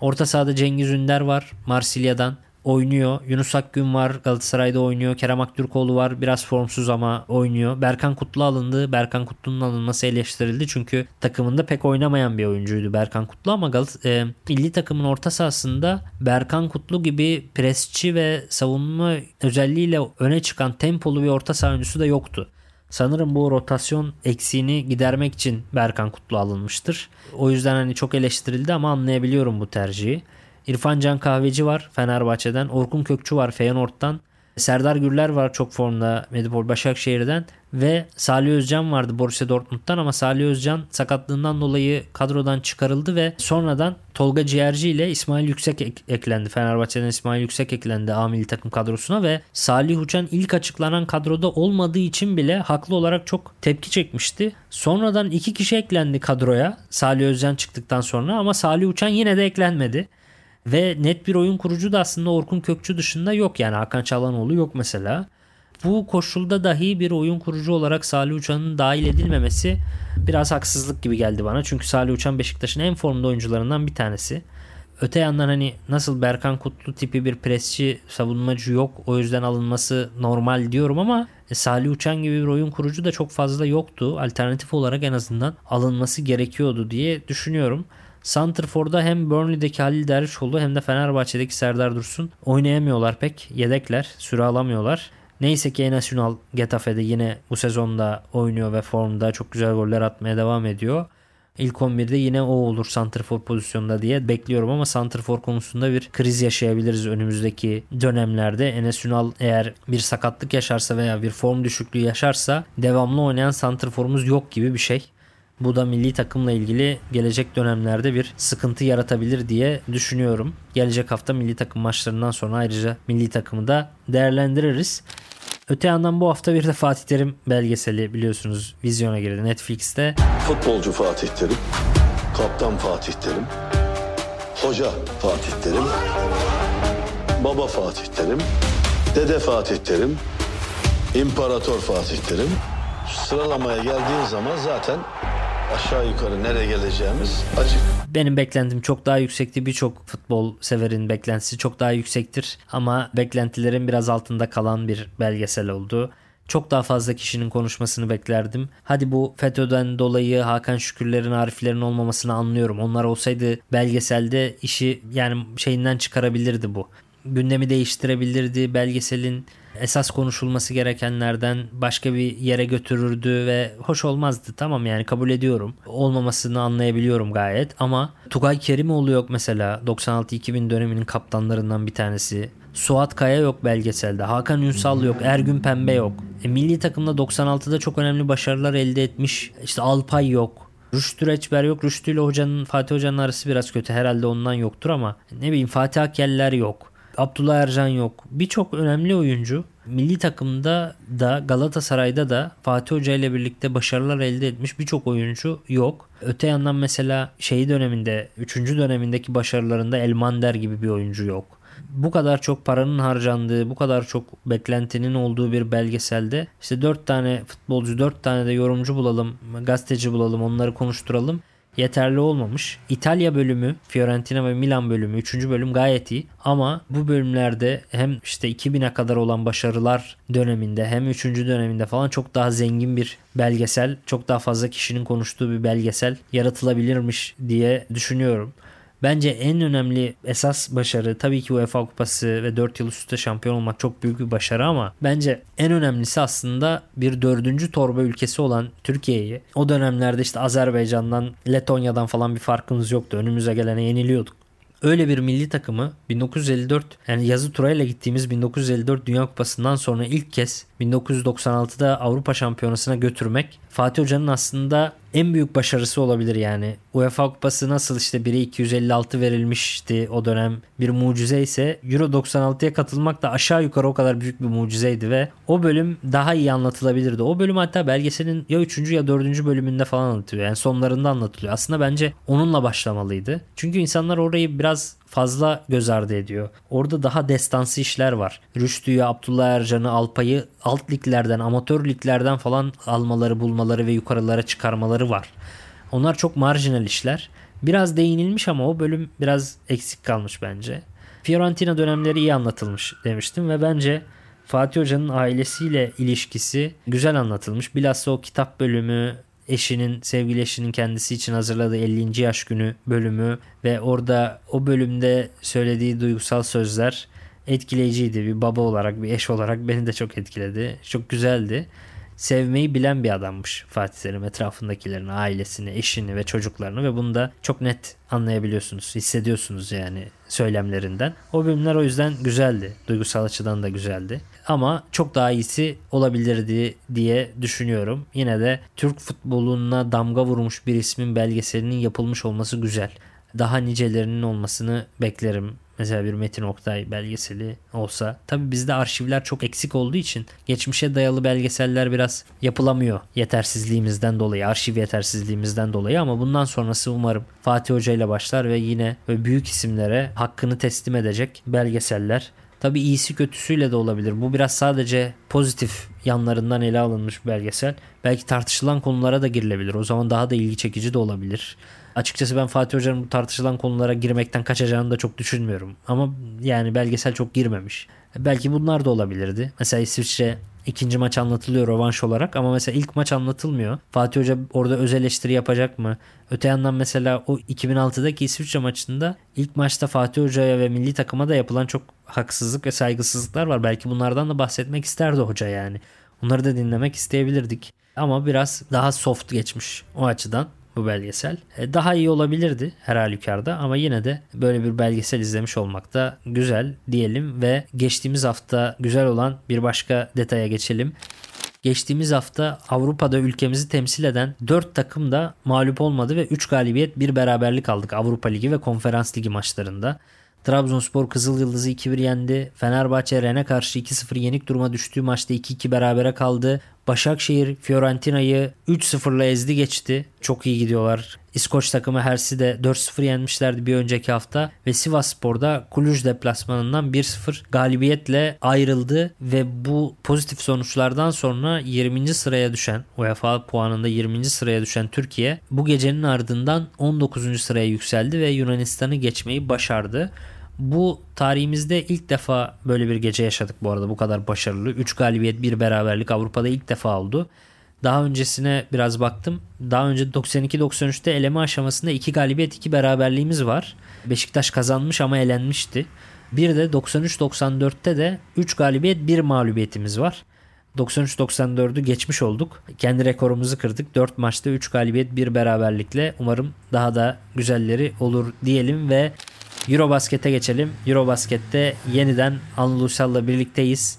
B: Orta sahada Cengiz Ünder var. Marsilya'dan oynuyor. Yunus Akgün var. Galatasaray'da oynuyor. Kerem Aktürkoğlu var. Biraz formsuz ama oynuyor. Berkan Kutlu alındı. Berkan Kutlu'nun alınması eleştirildi. Çünkü takımında pek oynamayan bir oyuncuydu Berkan Kutlu ama Galat e, milli takımın orta sahasında Berkan Kutlu gibi presçi ve savunma özelliğiyle öne çıkan tempolu bir orta saha oyuncusu da yoktu. Sanırım bu rotasyon eksiğini gidermek için Berkan Kutlu alınmıştır. O yüzden hani çok eleştirildi ama anlayabiliyorum bu tercihi. İrfan Can Kahveci var Fenerbahçe'den. Orkun Kökçü var Feyenoord'dan. Serdar Gürler var çok formda Medipol Başakşehir'den ve Salih Özcan vardı Borussia Dortmund'dan ama Salih Özcan sakatlığından dolayı kadrodan çıkarıldı ve sonradan Tolga Ciğerci ile İsmail Yüksek ek- eklendi. Fenerbahçe'den İsmail Yüksek eklendi A milli takım kadrosuna ve Salih Uçan ilk açıklanan kadroda olmadığı için bile haklı olarak çok tepki çekmişti. Sonradan iki kişi eklendi kadroya Salih Özcan çıktıktan sonra ama Salih Uçan yine de eklenmedi. Ve net bir oyun kurucu da aslında Orkun Kökçü dışında yok. Yani Hakan Çalhanoğlu yok mesela. Bu koşulda dahi bir oyun kurucu olarak Salih Uçan'ın dahil edilmemesi biraz haksızlık gibi geldi bana. Çünkü Salih Uçan Beşiktaş'ın en formda oyuncularından bir tanesi. Öte yandan hani nasıl Berkan Kutlu tipi bir presçi savunmacı yok o yüzden alınması normal diyorum ama e, Salih Uçan gibi bir oyun kurucu da çok fazla yoktu. Alternatif olarak en azından alınması gerekiyordu diye düşünüyorum. Santrfor'da hem Burnley'deki Halil Dervişoğlu hem de Fenerbahçe'deki Serdar Dursun oynayamıyorlar pek. Yedekler, süre alamıyorlar. Neyse ki Enasyonal Getafe'de yine bu sezonda oynuyor ve formda çok güzel goller atmaya devam ediyor. İlk 11'de yine o olur Santrfor pozisyonunda diye bekliyorum ama Santrfor konusunda bir kriz yaşayabiliriz önümüzdeki dönemlerde. Enes Ünal eğer bir sakatlık yaşarsa veya bir form düşüklüğü yaşarsa devamlı oynayan Santrfor'umuz yok gibi bir şey. Bu da milli takımla ilgili gelecek dönemlerde bir sıkıntı yaratabilir diye düşünüyorum. Gelecek hafta milli takım maçlarından sonra ayrıca milli takımı da değerlendiririz. Öte yandan bu hafta bir de Fatih Terim belgeseli biliyorsunuz vizyona girdi Netflix'te.
I: Futbolcu Fatih Terim, kaptan Fatih Terim, hoca Fatih Terim, baba Fatih Terim, dede Fatih Terim, imparator Fatih Terim. Sıralamaya geldiğin zaman zaten aşağı yukarı nereye geleceğimiz açık.
B: Benim beklentim çok daha yüksekti. Birçok futbol severin beklentisi çok daha yüksektir. Ama beklentilerin biraz altında kalan bir belgesel oldu. Çok daha fazla kişinin konuşmasını beklerdim. Hadi bu FETÖ'den dolayı Hakan Şükürlerin, Ariflerin olmamasını anlıyorum. Onlar olsaydı belgeselde işi yani şeyinden çıkarabilirdi bu. Gündemi değiştirebilirdi. Belgeselin esas konuşulması gerekenlerden başka bir yere götürürdü ve hoş olmazdı. Tamam yani kabul ediyorum. Olmamasını anlayabiliyorum gayet ama Tugay Kerimoğlu yok mesela 96-2000 döneminin kaptanlarından bir tanesi. Suat Kaya yok belgeselde. Hakan Ünsal yok. Ergün Pembe yok. E, milli takımda 96'da çok önemli başarılar elde etmiş. İşte Alpay yok. Rüştü Reçber yok. Rüştü ile hocanın, Fatih Hoca'nın arası biraz kötü. Herhalde ondan yoktur ama ne bileyim Fatih Akyeller yok. Abdullah Ercan yok. Birçok önemli oyuncu milli takımda da Galatasaray'da da Fatih Hoca ile birlikte başarılar elde etmiş birçok oyuncu yok. Öte yandan mesela şey döneminde 3. dönemindeki başarılarında Elmander gibi bir oyuncu yok. Bu kadar çok paranın harcandığı, bu kadar çok beklentinin olduğu bir belgeselde işte 4 tane futbolcu, 4 tane de yorumcu bulalım, gazeteci bulalım, onları konuşturalım yeterli olmamış. İtalya bölümü, Fiorentina ve Milan bölümü 3. bölüm gayet iyi ama bu bölümlerde hem işte 2000'e kadar olan başarılar döneminde hem 3. döneminde falan çok daha zengin bir belgesel, çok daha fazla kişinin konuştuğu bir belgesel yaratılabilirmiş diye düşünüyorum. Bence en önemli esas başarı tabii ki UEFA Kupası ve 4 yıl üstte şampiyon olmak çok büyük bir başarı ama bence en önemlisi aslında bir dördüncü torba ülkesi olan Türkiye'yi o dönemlerde işte Azerbaycan'dan Letonya'dan falan bir farkımız yoktu. Önümüze gelene yeniliyorduk. Öyle bir milli takımı 1954 yani yazı turayla gittiğimiz 1954 Dünya Kupası'ndan sonra ilk kez 1996'da Avrupa Şampiyonası'na götürmek Fatih Hoca'nın aslında en büyük başarısı olabilir yani. UEFA Kupası nasıl işte 1'e 256 verilmişti o dönem bir mucize ise Euro 96'ya katılmak da aşağı yukarı o kadar büyük bir mucizeydi ve o bölüm daha iyi anlatılabilirdi. O bölüm hatta belgeselin ya 3. ya 4. bölümünde falan anlatılıyor. Yani sonlarında anlatılıyor. Aslında bence onunla başlamalıydı. Çünkü insanlar orayı biraz fazla göz ardı ediyor. Orada daha destansı işler var. Rüştü'yü, Abdullah Ercan'ı, Alpay'ı alt liglerden, amatör liglerden falan almaları, bulmaları ve yukarılara çıkarmaları var. Onlar çok marjinal işler. Biraz değinilmiş ama o bölüm biraz eksik kalmış bence. Fiorentina dönemleri iyi anlatılmış demiştim ve bence Fatih Hoca'nın ailesiyle ilişkisi güzel anlatılmış. Bilhassa o kitap bölümü eşinin, sevgili eşinin kendisi için hazırladığı 50. yaş günü bölümü ve orada o bölümde söylediği duygusal sözler etkileyiciydi. Bir baba olarak, bir eş olarak beni de çok etkiledi. Çok güzeldi. Sevmeyi bilen bir adammış Fatih Terim etrafındakilerini, ailesini, eşini ve çocuklarını ve bunu da çok net anlayabiliyorsunuz, hissediyorsunuz yani söylemlerinden. O bölümler o yüzden güzeldi. Duygusal açıdan da güzeldi. Ama çok daha iyisi olabilirdi diye düşünüyorum. Yine de Türk futboluna damga vurmuş bir ismin belgeselinin yapılmış olması güzel. Daha nicelerinin olmasını beklerim. Mesela bir Metin Oktay belgeseli olsa. Tabi bizde arşivler çok eksik olduğu için geçmişe dayalı belgeseller biraz yapılamıyor yetersizliğimizden dolayı, arşiv yetersizliğimizden dolayı ama bundan sonrası umarım Fatih Hoca ile başlar ve yine büyük isimlere hakkını teslim edecek belgeseller Tabi iyisi kötüsüyle de olabilir. Bu biraz sadece pozitif yanlarından ele alınmış bir belgesel. Belki tartışılan konulara da girilebilir. O zaman daha da ilgi çekici de olabilir. Açıkçası ben Fatih Hoca'nın bu tartışılan konulara girmekten kaçacağını da çok düşünmüyorum. Ama yani belgesel çok girmemiş. Belki bunlar da olabilirdi. Mesela İsviçre ikinci maç anlatılıyor rövanş olarak ama mesela ilk maç anlatılmıyor. Fatih Hoca orada öz eleştiri yapacak mı? Öte yandan mesela o 2006'daki İsviçre maçında ilk maçta Fatih Hoca'ya ve milli takıma da yapılan çok haksızlık ve saygısızlıklar var. Belki bunlardan da bahsetmek isterdi hoca yani. Onları da dinlemek isteyebilirdik. Ama biraz daha soft geçmiş o açıdan bu belgesel. E, daha iyi olabilirdi her halükarda ama yine de böyle bir belgesel izlemiş olmak da güzel diyelim ve geçtiğimiz hafta güzel olan bir başka detaya geçelim. Geçtiğimiz hafta Avrupa'da ülkemizi temsil eden 4 takım da mağlup olmadı ve 3 galibiyet bir beraberlik aldık Avrupa Ligi ve Konferans Ligi maçlarında. Trabzonspor Kızıl Yıldız'ı 2-1 yendi. Fenerbahçe Ren'e karşı 2-0 yenik duruma düştüğü maçta 2-2 berabere kaldı. Başakşehir Fiorentina'yı 3-0'la ezdi geçti. Çok iyi gidiyorlar. İskoç takımı Hers'i de 4-0 yenmişlerdi bir önceki hafta ve Sivas Spor'da Kuluj deplasmanından 1-0 galibiyetle ayrıldı ve bu pozitif sonuçlardan sonra 20. sıraya düşen UEFA puanında 20. sıraya düşen Türkiye bu gecenin ardından 19. sıraya yükseldi ve Yunanistan'ı geçmeyi başardı. Bu tarihimizde ilk defa böyle bir gece yaşadık bu arada bu kadar başarılı. 3 galibiyet 1 beraberlik Avrupa'da ilk defa oldu. Daha öncesine biraz baktım. Daha önce 92-93'te eleme aşamasında 2 galibiyet 2 beraberliğimiz var. Beşiktaş kazanmış ama elenmişti. Bir de 93-94'te de 3 galibiyet 1 mağlubiyetimiz var. 93-94'ü geçmiş olduk. Kendi rekorumuzu kırdık. 4 maçta 3 galibiyet 1 beraberlikle umarım daha da güzelleri olur diyelim ve Eurobasket'e geçelim. Eurobasket'te yeniden Uysal'la birlikteyiz.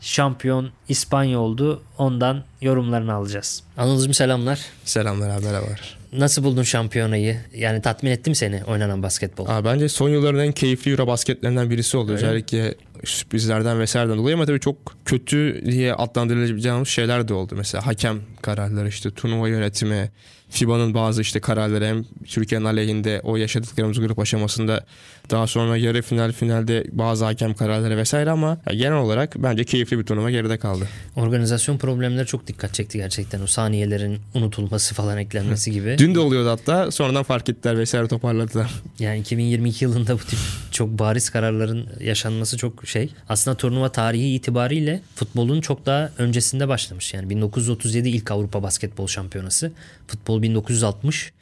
B: Şampiyon İspanya oldu. Ondan yorumlarını alacağız. Anıl'cığım selamlar.
J: Selamlar abi merhabalar.
B: Nasıl buldun şampiyonayı? Yani tatmin etti mi seni oynanan basketbol?
J: Abi bence son yılların en keyifli Euro basketlerinden birisi oldu.
B: Öyle
J: Özellikle sürprizlerden vesaireden dolayı ama tabii çok kötü diye adlandırılacağımız şeyler de oldu. Mesela hakem kararları işte turnuva yönetimi, FIBA'nın bazı işte kararları hem Türkiye'nin aleyhinde o yaşadıklarımız grup aşamasında daha sonra yarı final finalde bazı hakem kararları vesaire ama genel olarak bence keyifli bir turnuva geride kaldı.
B: Organizasyon problemleri çok dikkat çekti gerçekten. O saniyelerin unutulması falan eklenmesi gibi.
J: Dün de oluyordu hatta sonradan fark ettiler vesaire toparladılar.
B: Yani 2022 yılında bu tip çok bariz kararların yaşanması çok şey. Aslında turnuva tarihi itibariyle futbolun çok daha öncesinde başlamış. Yani 1937 ilk Avrupa Basketbol Şampiyonası. Futbol 1960.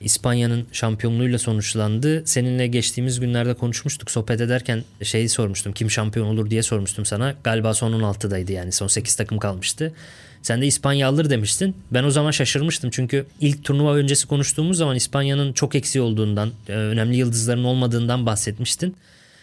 B: İspanya'nın şampiyonluğuyla sonuçlandı. Seninle geçtiğimiz günlerde konuşmuştuk. Sohbet ederken şeyi sormuştum. Kim şampiyon olur diye sormuştum sana. Galiba son 16'daydı yani. Son 8 takım kalmıştı. Sen de İspanya alır demiştin. Ben o zaman şaşırmıştım çünkü ilk turnuva öncesi konuştuğumuz zaman İspanya'nın çok eksiği olduğundan, e, önemli yıldızların olmadığından bahsetmiştin.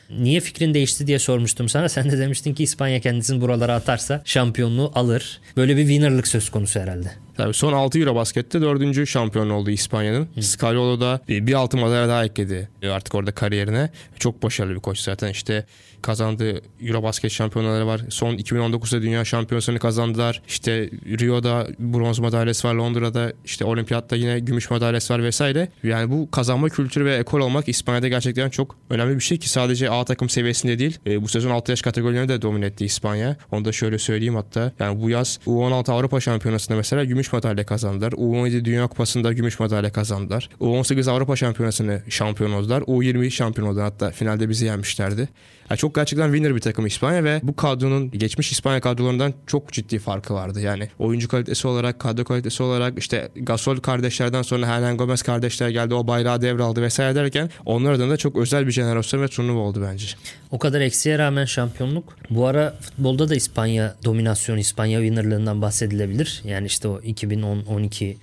B: Niye fikrin değişti diye sormuştum sana. Sen de demiştin ki İspanya kendisini buralara atarsa şampiyonluğu alır. Böyle bir winnerlık söz konusu herhalde.
J: Tabii son 6 Euro baskette 4. şampiyon oldu İspanya'nın. Scalolo da bir altın madalya daha ekledi artık orada kariyerine. Çok başarılı bir koç zaten işte kazandığı Eurobasket şampiyonaları var. Son 2019'da dünya şampiyonasını kazandılar. İşte Rio'da bronz madalyası var. Londra'da işte olimpiyatta yine gümüş madalyası var vesaire. Yani bu kazanma kültürü ve ekol olmak İspanya'da gerçekten çok önemli bir şey ki sadece A takım seviyesinde değil. E, bu sezon 6 yaş kategorilerini de domine etti İspanya. Onu da şöyle söyleyeyim hatta. Yani bu yaz U16 Avrupa Şampiyonası'nda mesela gümüş madalya kazandılar. U17 Dünya Kupası'nda gümüş madalya kazandılar. U18 Avrupa Şampiyonası'nı şampiyon oldular. U20 şampiyon oldular. Hatta finalde bizi yenmişlerdi. Yani çok gerçekten winner bir takım İspanya ve bu kadronun geçmiş İspanya kadrolarından çok ciddi farkı vardı. Yani oyuncu kalitesi olarak, kadro kalitesi olarak işte Gasol kardeşlerden sonra Hernan Gomez kardeşler geldi. O bayrağı devraldı vesaire derken onlar adına da çok özel bir jenerasyon ve turnuva oldu bence.
B: O kadar eksiğe rağmen şampiyonluk. Bu ara futbolda da İspanya dominasyonu, İspanya winnerlığından bahsedilebilir. Yani işte o 2010-12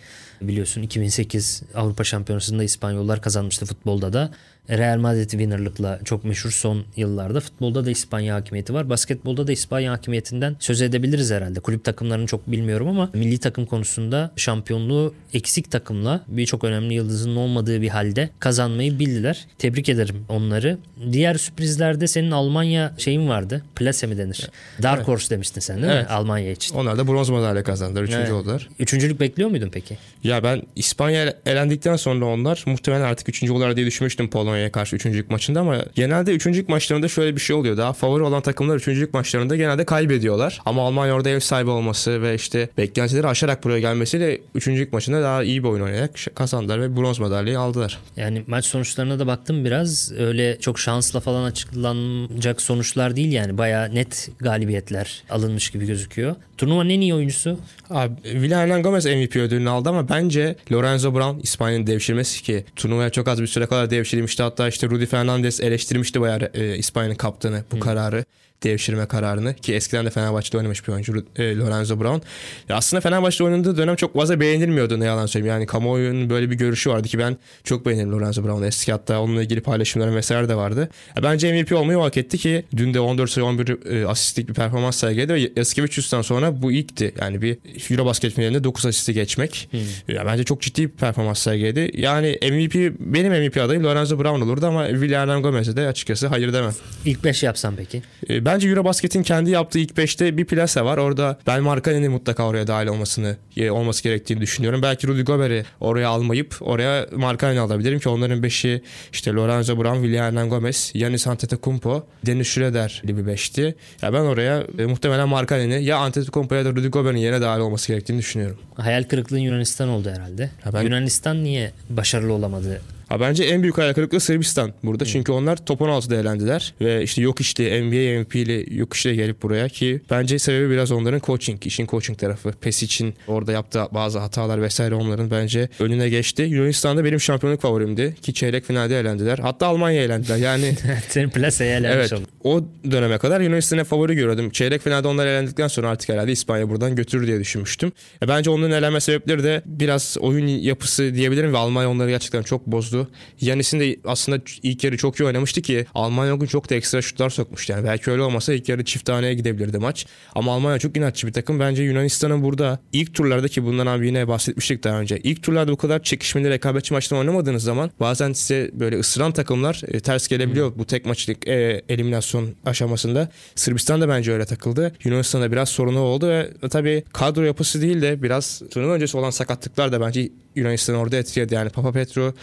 B: biliyorsun 2008 Avrupa Şampiyonası'nda İspanyollar kazanmıştı futbolda da. Real Madrid winnerlıkla çok meşhur son yıllarda. Futbolda da İspanya hakimiyeti var. Basketbolda da İspanya hakimiyetinden söz edebiliriz herhalde. Kulüp takımlarını çok bilmiyorum ama milli takım konusunda şampiyonluğu eksik takımla birçok önemli yıldızın olmadığı bir halde kazanmayı bildiler. Tebrik ederim onları. Diğer sürprizlerde senin Almanya şeyin vardı. Plase mi denir? Dark
J: Evet.
B: Horse demiştin sen değil
J: Evet.
B: mi? Almanya için.
J: Onlar da bronz madalya kazandılar. Üçüncü
B: Evet.
J: oldular.
B: Üçüncülük bekliyor muydun peki?
J: Ya ben İspanya elendikten sonra onlar muhtemelen artık üçüncü olur diye düşünmüştüm Polonya'ya karşı üçüncülük maçında ama genelde üçüncülük maçlarında şöyle bir şey oluyor. Daha favori olan takımlar üçüncülük maçlarında genelde kaybediyorlar. Ama Almanya orada ev sahibi olması ve işte beklentileri aşarak buraya gelmesiyle üçüncülük maçında daha iyi bir oyun oynayarak kazandılar ve bronz madalyayı aldılar.
B: Yani maç sonuçlarına da baktım biraz. Öyle çok şansla falan açıklanacak sonuçlar değil yani. Bayağı net galibiyetler alınmış gibi gözüküyor. Turnuvanın en iyi oyuncusu
J: Abi Villarreal Gomez MVP ödülünü aldı ama bence Lorenzo Brown İspanya'nın devşirmesi ki turnuvaya çok az bir süre kadar devşirilmişti. Hatta işte Rudy Fernandez eleştirmişti bayağı e, İspanya'nın kaptanı bu kararı devşirme kararını ki eskiden de Fenerbahçe'de oynamış bir oyuncu e, Lorenzo Brown. Ya aslında Fenerbahçe'de oynadığı dönem çok fazla beğenilmiyordu ne yalan söyleyeyim. Yani kamuoyunun böyle bir görüşü vardı ki ben çok beğenirim Lorenzo Brown'u. Eski hatta onunla ilgili paylaşımlarım vesaire de vardı. Ya bence MVP olmayı hak etti ki dün de 14 sayı 11 e, asistlik bir performans sergiledi ve Yaskevicius'tan sonra bu ilkti. Yani bir Eurobasket finalinde 9 asisti geçmek. Ya bence çok ciddi bir performans sergiledi. Yani MVP benim MVP adayım Lorenzo Brown olurdu ama Villarreal Gomez'e de açıkçası hayır demem.
B: ilk 5 yapsam peki?
J: E, Bence Eurobasket'in kendi yaptığı ilk 5'te bir plase var. Orada Ben Markanen'in mutlaka oraya dahil olmasını e, olması gerektiğini düşünüyorum. Belki Rudy Gobert'i oraya almayıp oraya Markanen'i alabilirim ki onların 5'i işte Lorenzo Brown, William Gomez, Giannis Antetokounmpo, Dennis Schroeder gibi bir 5'ti. Ya ben oraya e, muhtemelen Markanen'i ya Antetokounmpo ya da Rudy Gobert'in yerine dahil olması gerektiğini düşünüyorum.
B: Hayal kırıklığın Yunanistan oldu herhalde.
J: Ha ben-
B: Yunanistan niye başarılı olamadı?
J: Ha bence en büyük hayal kırıklığı Sırbistan burada. Çünkü onlar top 16'da elendiler. Ve işte yok işte NBA MVP'li yok işte gelip buraya ki bence sebebi biraz onların coaching, işin coaching tarafı. PES için orada yaptığı bazı hatalar vesaire onların bence önüne geçti. Yunanistan'da benim şampiyonluk favorimdi ki çeyrek finalde elendiler. Hatta Almanya elendiler. Yani [LAUGHS]
B: Senin plaseye elenmiş
J: Evet.
B: oldun.
J: o döneme kadar Yunanistan'a favori görüyordum. Çeyrek finalde onlar elendikten sonra artık herhalde İspanya buradan götürür diye düşünmüştüm. E bence onun elenme sebepleri de biraz oyun yapısı diyebilirim ve Almanya onları gerçekten çok bozdu. Yanis'in de aslında ilk yarı çok iyi oynamıştı ki Almanya o gün çok da ekstra şutlar sokmuştu. Yani belki öyle olmasa ilk yarı çift taneye gidebilirdi maç. Ama Almanya çok inatçı bir takım. Bence Yunanistan'ın burada ilk turlarda ki bundan abi yine bahsetmiştik daha önce. İlk turlarda bu kadar çekişmeli rekabetçi maçtan oynamadığınız zaman bazen size böyle ısıran takımlar e, ters gelebiliyor hmm. bu tek maçlık e, eliminasyon aşamasında. Sırbistan da bence öyle takıldı. Yunanistan'da biraz sorunu oldu ve tabii kadro yapısı değil de biraz turnuva öncesi olan sakatlıklar da bence Yunanistan orada etkiledi. Yani Papa Petro,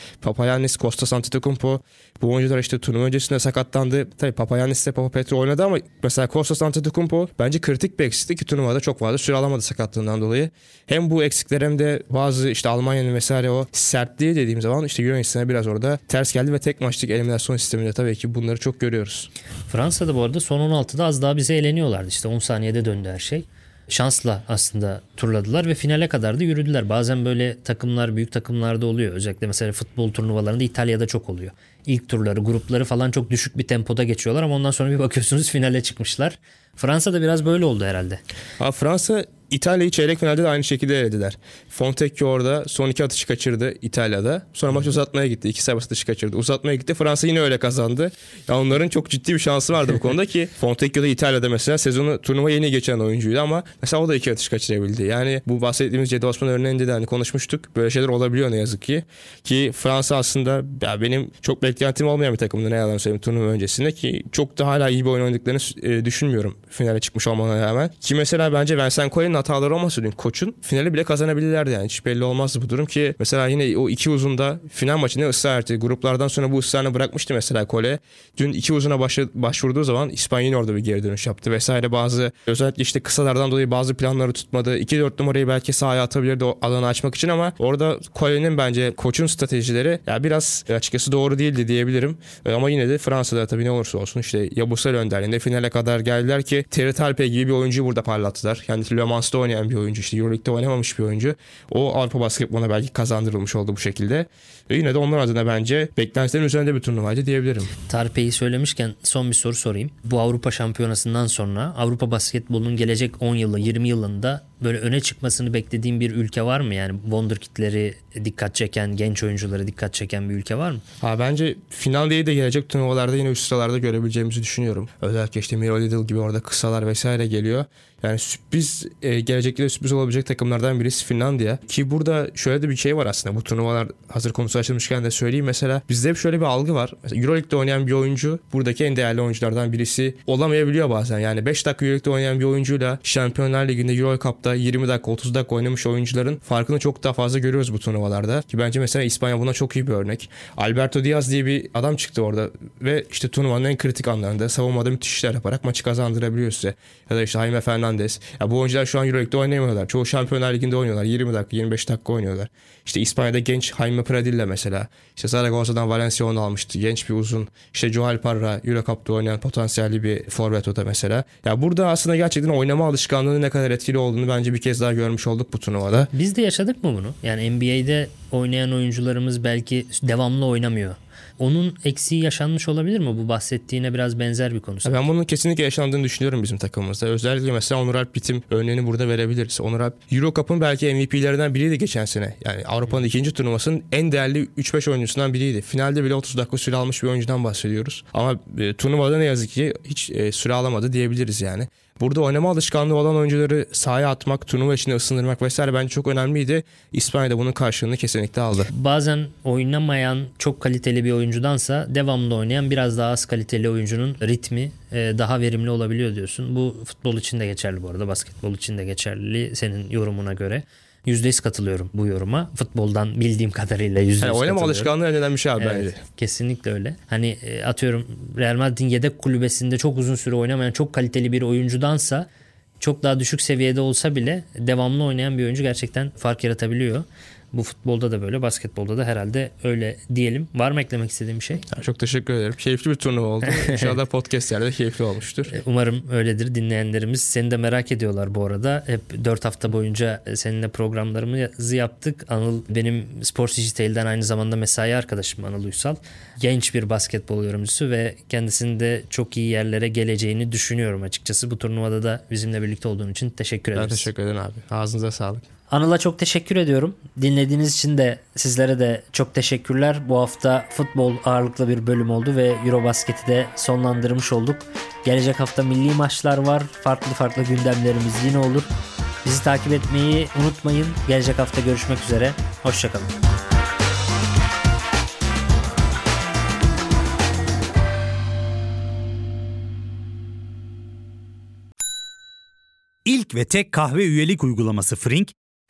J: Papayannis, Kostas Antetokounmpo bu oyuncular işte turnuva öncesinde sakatlandı. Tabii Papayannis de Papa Petro oynadı ama mesela Kostas Antetokounmpo bence kritik bir eksikti ki turnuvada çok fazla süre alamadı sakatlığından dolayı. Hem bu eksikler hem de bazı işte Almanya'nın vesaire o sertliği dediğim zaman işte Yunanistan'a biraz orada ters geldi ve tek maçlık eliminasyon sisteminde tabii ki bunları çok görüyoruz.
B: Fransa'da bu arada son 16'da az daha bize eğleniyorlardı. İşte 10 saniyede döndü her şey şansla aslında turladılar ve finale kadar da yürüdüler. Bazen böyle takımlar büyük takımlarda oluyor. Özellikle mesela futbol turnuvalarında İtalya'da çok oluyor. İlk turları, grupları falan çok düşük bir tempoda geçiyorlar ama ondan sonra bir bakıyorsunuz [LAUGHS] finale çıkmışlar. Fransa'da biraz böyle oldu herhalde.
J: Ha, Fransa İtalya'yı çeyrek finalde de aynı şekilde elediler. Fontecchio orada son iki atışı kaçırdı İtalya'da. Sonra maç uzatmaya gitti. İki serbest atışı kaçırdı. Uzatmaya gitti. Fransa yine öyle kazandı. Ya onların çok ciddi bir şansı vardı bu [LAUGHS] konuda ki Fontecchio da İtalya'da mesela sezonu turnuva yeni geçen oyuncuydu ama mesela o da iki atış kaçırabildi. Yani bu bahsettiğimiz Cedi Osman örneğinde de hani konuşmuştuk. Böyle şeyler olabiliyor ne yazık ki. Ki Fransa aslında ya benim çok beklentim olmayan bir takımdı ne yalan söyleyeyim turnuva öncesinde ki çok da hala iyi bir oyun oynadıklarını e, düşünmüyorum finale çıkmış olmana rağmen. Ki mesela bence Vincent Collet'in hataları olmasa dün koçun finali bile kazanabilirlerdi yani. Hiç belli olmazdı bu durum ki mesela yine o iki uzunda final maçında ısrar etti. Gruplardan sonra bu ısrarını bırakmıştı mesela Kole. Dün iki uzuna başı, başvurduğu zaman İspanya orada bir geri dönüş yaptı vesaire bazı özellikle işte kısalardan dolayı bazı planları tutmadı. 2-4 numarayı belki sahaya atabilirdi o alanı açmak için ama orada Kole'nin bence koçun stratejileri ya biraz açıkçası doğru değildi diyebilirim. Ama yine de Fransa'da tabii ne olursa olsun işte Yabusel önderliğinde finale kadar geldiler ki Terry Talpe gibi bir oyuncuyu burada parlattılar. Kendisi Le Mans'ta oynayan bir oyuncu işte Euroleague'de oynamamış bir oyuncu. O Avrupa basketboluna belki kazandırılmış oldu bu şekilde. Ve yine de onlar adına bence beklentilerin üzerinde bir turnuvaydı diyebilirim.
B: Tarpe'yi söylemişken son bir soru sorayım. Bu Avrupa Şampiyonası'ndan sonra Avrupa basketbolunun gelecek 10 yılı 20 yılında böyle öne çıkmasını beklediğim bir ülke var mı? Yani Wonderkid'leri dikkat çeken, genç oyuncuları dikkat çeken bir ülke var mı?
J: Ha, bence değil de gelecek turnuvalarda yine üst sıralarda görebileceğimizi düşünüyorum. Özellikle işte Miro Lidl gibi orada kısalar vesaire geliyor. Yani sürpriz e, gelecekte sürpriz olabilecek takımlardan birisi Finlandiya. Ki burada şöyle de bir şey var aslında bu turnuvalar hazır konusu açılmışken de söyleyeyim. Mesela bizde hep şöyle bir algı var. Mesela Euroleague'de oynayan bir oyuncu buradaki en değerli oyunculardan birisi olamayabiliyor bazen. Yani 5 dakika Euroleague'de oynayan bir oyuncuyla Şampiyonlar Ligi'nde Euro Cup'ta 20 dakika 30 dakika oynamış oyuncuların farkını çok daha fazla görüyoruz bu turnuvalarda. Ki bence mesela İspanya buna çok iyi bir örnek. Alberto Diaz diye bir adam çıktı orada ve işte turnuvanın en kritik anlarında savunmada müthiş işler yaparak maçı kazandırabiliyor size. Ya da işte Jaime Fernandez. Ya bu oyuncular şu an Euroleague'de oynayamıyorlar. Çoğu Şampiyonlar Ligi'nde oynuyorlar. 20 dakika 25 dakika oynuyorlar. İşte İspanya'da genç Jaime Pradilla mesela. İşte Zaragoza'dan Valencia onu almıştı. Genç bir uzun. İşte Joel Parra Euro Cup'ta oynayan potansiyelli bir forvet o da mesela. Ya burada aslında gerçekten oynama alışkanlığının ne kadar etkili olduğunu bence bir kez daha görmüş olduk bu turnuvada.
B: Biz de yaşadık mı bunu? Yani NBA'de oynayan oyuncularımız belki devamlı oynamıyor. Onun eksiği yaşanmış olabilir mi? Bu bahsettiğine biraz benzer bir konu.
J: Ben bunun kesinlikle yaşandığını düşünüyorum bizim takımımızda. Özellikle mesela Onur Alp Bitim örneğini burada verebiliriz. Onur Alp Euro Cup'ın belki MVP'lerinden biriydi geçen sene. Yani Avrupa'nın ikinci turnuvasının en değerli 3-5 oyuncusundan biriydi. Finalde bile 30 dakika süre almış bir oyuncudan bahsediyoruz. Ama e, turnuvada ne yazık ki hiç e, süre alamadı diyebiliriz yani. Burada oynama alışkanlığı olan oyuncuları sahaya atmak, turnuva içinde ısındırmak vesaire bence çok önemliydi. İspanya'da bunun karşılığını kesinlikle aldı.
B: Bazen oynamayan çok kaliteli bir oyuncudansa devamlı oynayan biraz daha az kaliteli oyuncunun ritmi e, daha verimli olabiliyor diyorsun. Bu futbol için de geçerli bu arada, basketbol için de geçerli senin yorumuna göre. %100 katılıyorum bu yoruma. Futboldan bildiğim kadarıyla %100 yani
J: Oynama
B: katılıyorum.
J: alışkanlığı önemli bir şey abi
B: evet,
J: bence.
B: Kesinlikle öyle. Hani e, atıyorum Real Madrid'in yedek kulübesinde çok uzun süre oynamayan çok kaliteli bir oyuncudansa çok daha düşük seviyede olsa bile devamlı oynayan bir oyuncu gerçekten fark yaratabiliyor. Bu futbolda da böyle, basketbolda da herhalde öyle diyelim. Var mı eklemek istediğim bir şey?
J: Ya çok teşekkür ederim. Keyifli bir turnuva oldu. [LAUGHS] İnşallah podcastlerde keyifli olmuştur.
B: E, Umarım öyledir dinleyenlerimiz. Seni de merak ediyorlar bu arada. Hep 4 hafta boyunca seninle programlarımızı yaptık. Anıl benim Sports Digital'den aynı zamanda mesai arkadaşım Anıl Uysal. Genç bir basketbol yorumcusu ve kendisinin de çok iyi yerlere geleceğini düşünüyorum açıkçası. Bu turnuvada da bizimle birlikte olduğun için teşekkür
J: Ben
B: ederiz.
J: teşekkür ederim abi. Ağzınıza sağlık.
B: Anıl'a çok teşekkür ediyorum. Dinlediğiniz için de sizlere de çok teşekkürler. Bu hafta futbol ağırlıklı bir bölüm oldu ve Eurobasket'i de sonlandırmış olduk. Gelecek hafta milli maçlar var. Farklı farklı gündemlerimiz yine olur. Bizi takip etmeyi unutmayın. Gelecek hafta görüşmek üzere. Hoşçakalın.
G: İlk ve tek kahve üyelik uygulaması Frink,